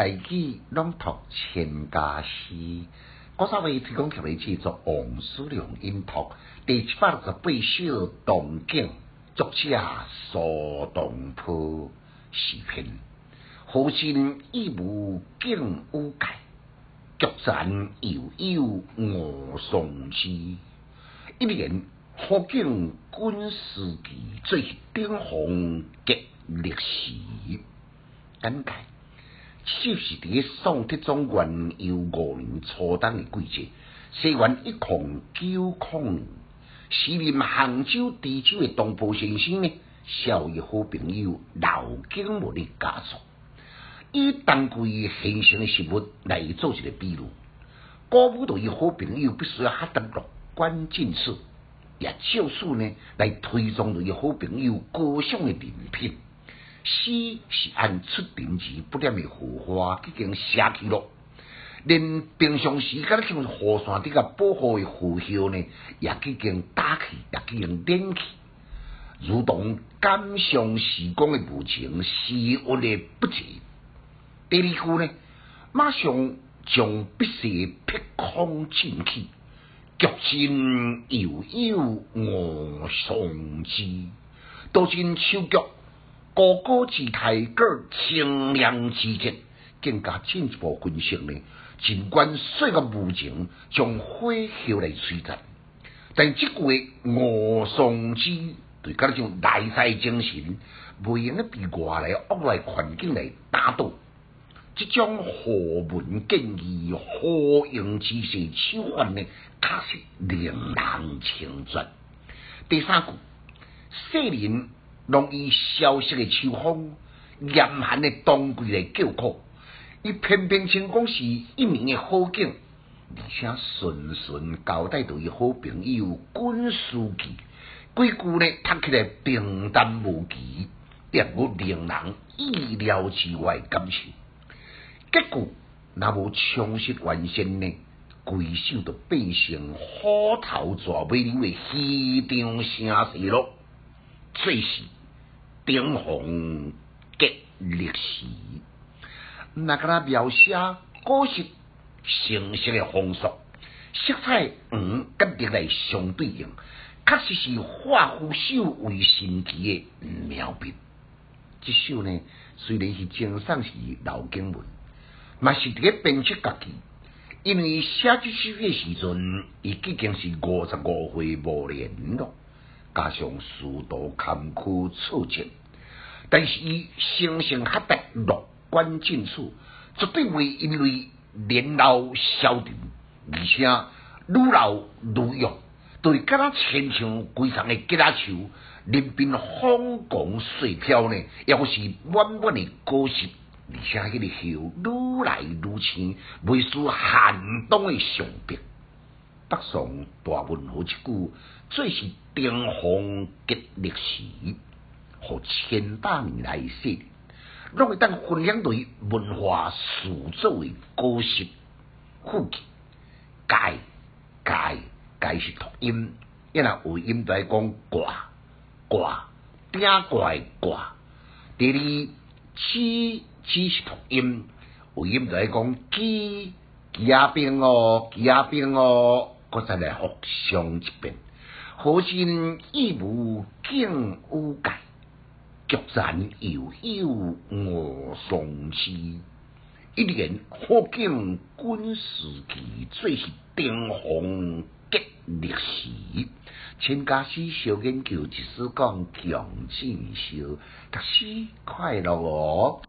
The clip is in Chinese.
大举朗读千家诗，我稍微提供条例制作王思良音读第七百六十八首动景，作者苏东坡诗篇。好心义无敬无界，菊残犹有我松枝。一年好景君思记，最顶峰极历史。简介。就是伫宋铁状元有五年初冬的季节，西元一孔九孔年，时任杭州知州的东坡先生呢，小伊好朋友老景武的家族，以当季现成的食物来做一个比如，鼓舞到伊好朋友必须要得乐观进士，也借此呢来推崇到伊好朋友高尚的人品。诗是按出庭时不念的荷花，已经写去了。连平常时间像雨伞底个保护的荷叶呢，也已经打起，也已经点起，如同感伤时光的无情，诗物的不济。第二句呢，马上将笔势撇空进去，菊心悠悠我松枝，多见秋菊。高高姿态，个清凉之极，更加进一步分析呢。尽管岁月无情，将花叶来摧残，但这句我松之对嗰种内在精神，未用被外来恶劣环境来打倒。即种和文建议、和用之势手法呢，确实令人称赞。第三句，世人。容易消息的秋风，严寒的冬季来救苦，伊偏偏成功是一名的好警，而且顺顺交代到伊好朋友军书记，几句呢读起来平淡无奇，也无令人意料之外感受。结果若无充实完成呢，归首都变成虎头蛇尾的虚张声势咯，最是。顶峰极历史，那个他描写古时形式的风俗，色彩黄跟绿来相对应，确实是化腐朽为神奇的妙笔。这首呢，虽然是经上是老经文，嘛是伫个编辑家己，因为写这首的时阵，伊已经是五十五岁无年咯。加上许多坎坷挫折，但是伊生性赫得乐观进取，绝对会因为年老消沉，而且愈老愈勇，对敢若亲像规场的吉他球，任凭风狂水飘呢，也或是满满的高兴，而且迄个笑愈来愈青，未输寒冬的上壁。北宋大文豪一句，最是登峰极历史，和千百年来历，拢会当分享对文化塑造的高识富气。盖盖盖是读音，因为有音在讲挂挂顶挂挂。第二起起是读音，有音在讲机机阿兵哦，机阿兵哦。我再来互相一遍，何心亦无敬无戒，菊残犹有我松枝。一年好景君时期，最是顶峰极历史。请家师小研究，即使讲强进修，读书快乐哦。